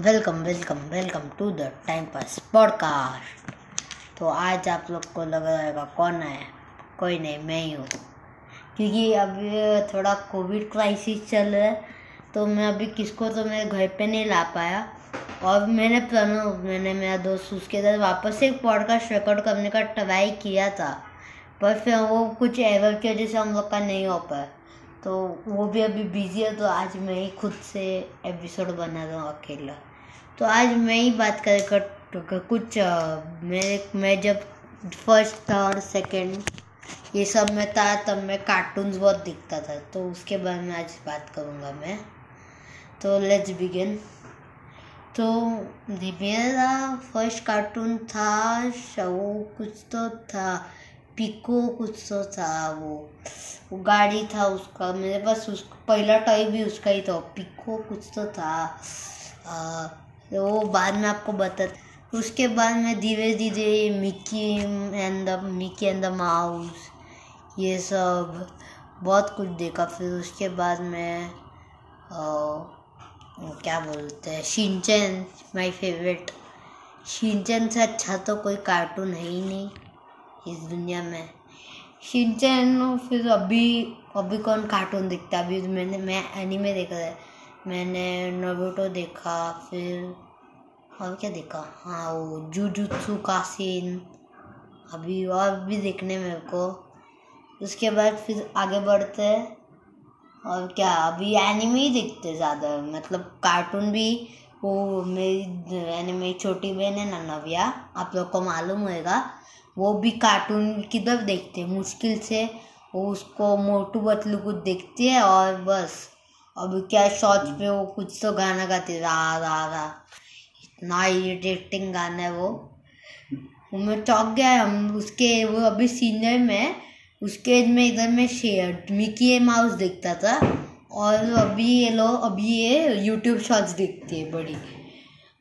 Welcome welcome welcome to the time pass podcast. तो आज आप लोग को लग रहा होगा कौन है? कोई नहीं, मैं ही हूँ। क्योंकि अभी थोड़ा कोविड क्राइसिस चल रहा है तो मैं अभी किसको तो मेरे घर पे नहीं ला पाया। और मैंने प्रणव मैंने मेरा दोस्त, उसके साथ वापस एक पॉडकास्ट रिकॉर्ड करने का ट्राई किया था, पर फिर वो कुछ एरर की वजह से हम लोग का नहीं हो पाया। तो वो भी अभी बिज़ी है तो आज मैं ही खुद से एपिसोड बना रहा हूँ अकेला। तो आज मैं ही बात कर कुछ मेरे मैं जब फ़र्स्ट थर्ड सेकेंड ये सब में था, तब मैं कार्टून्स बहुत दिखता था तो उसके बारे में आज बात करूँगा मैं। तो लेट्स बिगिन तो मेरा फ़र्स्ट कार्टून था शो कुछ तो था। पिको कुछ तो था वो। वो गाड़ी था उसका मेरे पास उस पहला टॉय भी उसका ही था पिको कुछ तो था। आ, वो बाद में आपको बता उसके बाद में धीरे धीरे Mickey and the Mickey and the mouse ये सब बहुत कुछ देखा। फिर उसके बाद में क्या बोलते हैं शिनचैन माय फेवरेट शिनचैन से अच्छा तो कोई कार्टून है ही नहीं। इस दुनिया में। शिनचैन फिर अभी अभी कौन कार्टून दिखता अभी मैंने, मैं एनीमे देखा है। मैंने नोबोटो देखा, फिर और क्या देखा? हाँ वो जूजुत्सु का सीन अभी और भी देखने मेरे को। उसके बाद फिर आगे बढ़ते हैं। और क्या, अभी एनिमे ही दिखते ज़्यादा। मतलब कार्टून भी, वो मेरी एनिमे छोटी बहन है ना नव्या, आप लोग को मालूम होएगा। वो भी कार्टून किधर देखते हैं? मुश्किल से वो उसको मोटू पतलू कुछ देखती है और बस। अब क्या शॉर्ट्स पे वो कुछ तो गाना गाती रा रा रा। इतना इरिटेटिंग गाना है वो। मैं चौक गया। हम उसके, वो अभी सीनियर में, उसके एज में इधर में शेयर मिकी माउस देखता था। और अभी ये लोग अभी ये यूट्यूब शॉर्ट्स देखती है बड़ी।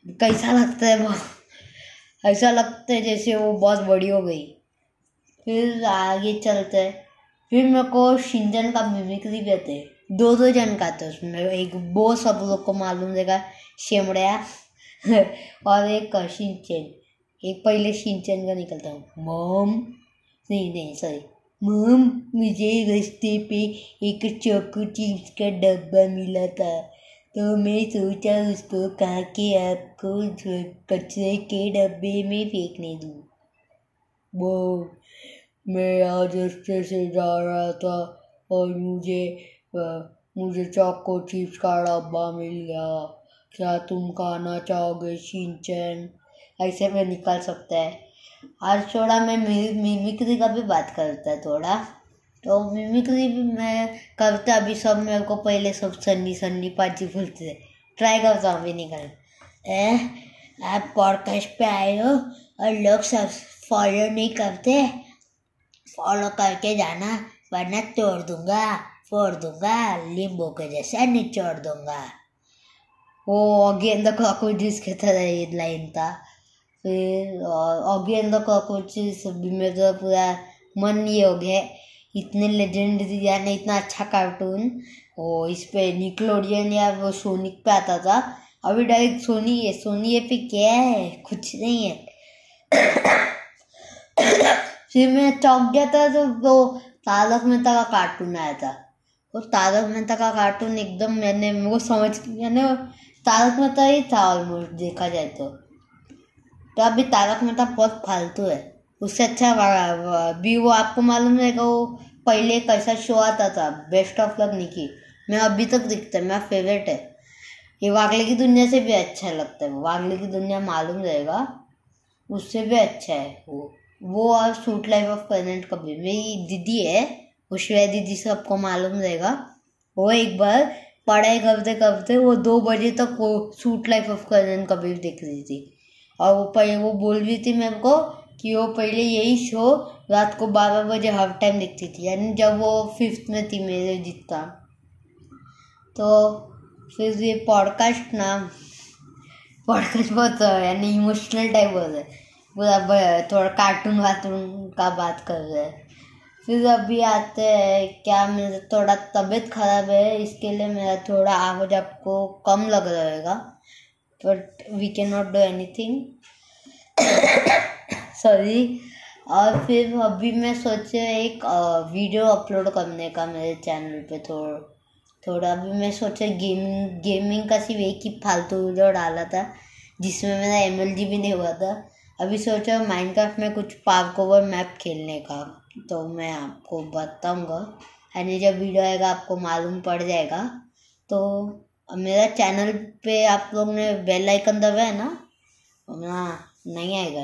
कैसा लगता है वो? ऐसा लगता है जैसे वो बहुत बड़ी हो गई। फिर आगे चलते हैं। फिर मेरे को शिंजन का मिमिक्री कहते हैं। दो दो जन का था उसमें एक वो सब लोग को मालूम देगा शेमड़िया और एक शिंचन। एक पहले शिंचन का निकलता हूँ। मोम, नहीं नहीं सॉरी मोम, मुझे रास्ते पे एक चोको चिप्स का डब्बा मिला था। तो मैं सोचा उसको कहा कि आपको कचरे के डब्बे में फेंकने दूँ। वो मैं आज रस्ते से जा रहा था और मुझे मुझे चौको चिप्स का डब्बा मिल गया। क्या तुम खाना चाहोगे सिंचन ऐसे में निकल सकता है। आज थोड़ा मैं मिमिक्री का भी बात करता थोड़ा। तो मिमिक्री भी मैं करता अभी सब, मेरे को पहले सब सन्नी सन्नी पाची फूलते ट्राई करता हूँ अभी निकल। आप पॉडकास्ट पे आए हो और लोग सब फॉलो नहीं करते फॉलो करके जाना, वरना तोड़ दूँगा, फोड़ दूँगा लींबू के जैसा निचोड़ दूँगा। वो अगेन द कॉकरोचेस की तरह ये लाइन था। फिर अगेन द कॉकरोचेस भी मेरा पूरा मन ये हो गया इतने लेजेंड यानी इतना अच्छा कार्टून वो इस पे निकलोडियन या वो सोनिक पे आता था। अभी डायरेक्ट सोनी है। सोनी ये पे क्या है? कुछ नहीं है। फिर मैं चौक गया था तो वो तारक मेहता का कार्टून आया था। वो तारक मेहता का कार्टून एकदम मैंने वो समझ, मैंने तारक मेहता ही था ऑलमोस्ट देखा जाए तो। तो अभी तारक मेहता बहुत फालतू है। उससे अच्छा भी वो आपको मालूम रहेगा वो पहले कैसा शो आता था बेस्ट ऑफ़ लक निकी मैं अभी तक दिखता है, मेरा फेवरेट है। ये वागले की दुनिया से भी अच्छा लगता है वागले की दुनिया मालूम रहेगा, उससे भी अच्छा है वो। वो और suite life of present Kabir मेरी दीदी है उश्वया दीदी से आपको मालूम रहेगा। वो एक बार पढ़ाई करते करते वो दो बजे तक वो सूट लाइफ ऑफ़ प्रेजेंट कभी देख रही थी। और वो पहले वो बोल रही थी मेरे को कि वो पहले यही शो रात को बारह बजे हाफ़ टाइम देखती थी, यानी जब वो फिफ्थ में थी मेरे जितना। तो फिर ये पॉडकास्ट ना पॉडकास्ट बहुत यानी इमोशनल टाइप हो रहा है। पूरा थोड़ा कार्टून वार्टून का बात कर रहे हैं। फिर अभी आते हैं, क्या मेरा थोड़ा तबीयत खराब है, इसके लिए मेरा थोड़ा आवाज़ आपको कम लग रहेगा but we can not do anything sorry. और फिर अभी मैं सोचे एक वीडियो अपलोड करने का मेरे चैनल पे थोड़ा थोड़ा अभी मैं सोचा गेमिंग गेमिंग का सिर्फ़ एक ही फालतू वीडियो डाला था, जिसमें मेरा एमएलजी भी नहीं हुआ था। अभी सोचा माइनक्राफ्ट में कुछ पार्क ओवर मैप खेलने का तो मैं आपको बताऊँगा। यानी जब वीडियो आएगा आपको मालूम पड़ जाएगा। तो मेरा चैनल पे आप लोग ने बेल आइकन दबाया ना? हाँ नहीं आएगा।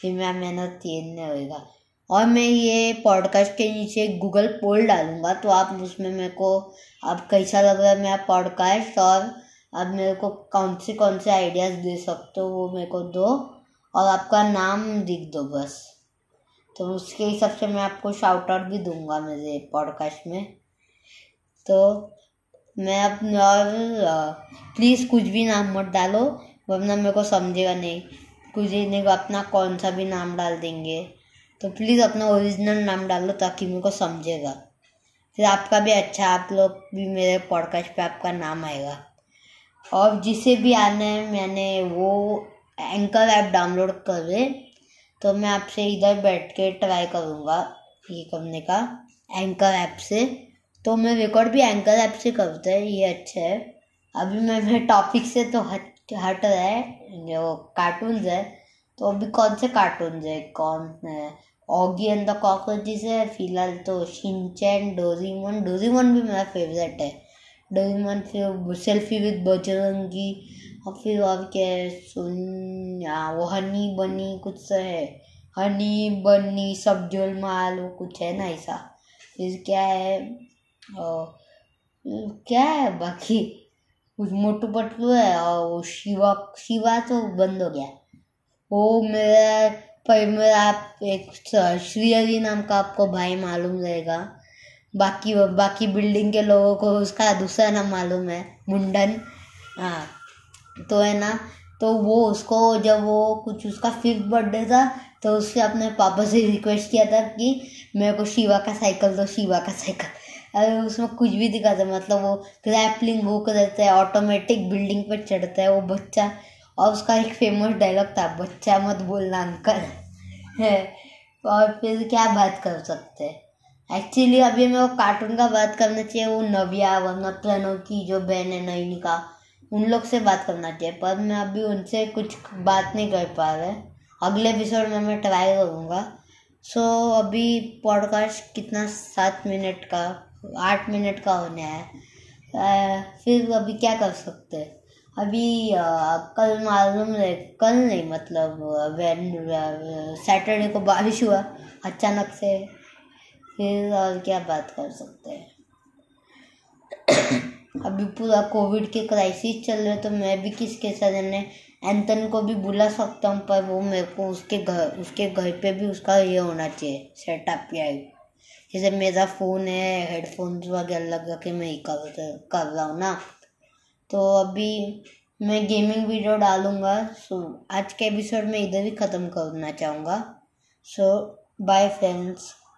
फिर मेरा मेहनत ये नहीं होएगा और मैं ये पॉडकास्ट के नीचे गूगल पोल डालूँगा तो आप उसमें मेरे को अब कैसा लग रहा है मेरा पॉडकास्ट और अब मेरे को कौन से कौन से आइडियाज़ दे सकते हो, वो मेरे को दो और आपका नाम लिख दो बस। तो उसके हिसाब से मैं आपको शाउट आउट भी दूँगा मेरे पॉडकास्ट में। तो मैं अपने प्लीज़ कुछ भी नाम मत डालो, वरना मेरे को समझेगा नहीं। कुछ नहीं अपना कौन सा भी नाम डाल देंगे। तो प्लीज़ अपना ओरिजिनल नाम डाल ताकि मेरे को समझेगा। फिर आपका भी अच्छा आप लोग भी मेरे पॉडकास्ट पे आपका नाम आएगा। और जिसे भी आना है, मैंने वो एंकर ऐप डाउनलोड कर ले तो मैं आपसे इधर बैठ के ट्राई करूँगा ये करने का एंकर ऐप से। तो मैं रिकॉर्ड भी एंकर ऐप से करता है, ये अच्छा है। अभी मैं टॉपिक से तो हट हट है, जो कार्टून्स है तो अभी कौन से कार्टून्स है? कौन है ऑगी एंड द कॉकरोचेस है, फ़िलहाल तो शिनचैन डोरीमोन डोरीमोन भी मेरा फेवरेट है। डोरीमोन फिर सेल्फी विद बजरंगी और फिर और क्या है? सुन वो हनी बनी कुछ सा है। हनी बनी सब माल, वो कुछ है ना ऐसा। फिर क्या है? और क्या है बाकी? कुछ मोटू पटलू है और वो शिवा शिवा तो बंद हो गया। वो मेरा, पर मेरा आप एक श्री नाम का आपको भाई मालूम रहेगा। बाकी बाकी बिल्डिंग के लोगों को उसका दूसरा नाम मालूम है, मुंडन। हाँ तो है ना तो वो उसको जब वो कुछ उसका फिफ्थ बर्थडे था तो उससे अपने पापा से रिक्वेस्ट किया था कि मेरे को शिवा का साइकिल दो, शिवा का साइकिल अरे उसमें कुछ भी दिखाता मतलब वो ग्रैपलिंग हुक रहता है ऑटोमेटिक बिल्डिंग पर चढ़ता है वो बच्चा और उसका एक फ़ेमस डायलॉग था बच्चा मत बोलना अंकल। है और फिर क्या बात कर सकते हैं? एक्चुअली अभी मैं वो कार्टून का बात करना चाहिए वो नव्या वरना प्रणव की जो बहन है नैनिका उन लोग से बात करना चाहिए पर मैं अभी उनसे कुछ बात नहीं कर पा रहे अगले एपिसोड में मैं ट्राई करूँगा। सो so, अभी पॉडकास्ट कितना सात मिनट का? आठ मिनट का होने है। फिर अभी क्या कर सकते हैं? अभी कल मालूम है कल नहीं मतलब सैटरडे को बारिश हुआ, अचानक से। फिर और क्या बात कर सकते हैं? अभी पूरा कोविड के क्राइसिस चल रहे तो मैं भी किसके साथ एंथन को भी बुला सकता हूँ, पर वो मेरे को उसके घर उसके घर पे भी उसका ये होना चाहिए सेटअप या जैसे मेरा फ़ोन है हेडफोन्स वगैरह लगा के मैं कर कर रहा हूँ ना तो अभी मैं गेमिंग वीडियो डालूँगा सो आज के एपिसोड में इधर ही ख़त्म करना चाहूँगा सो बाय फ्रेंड्स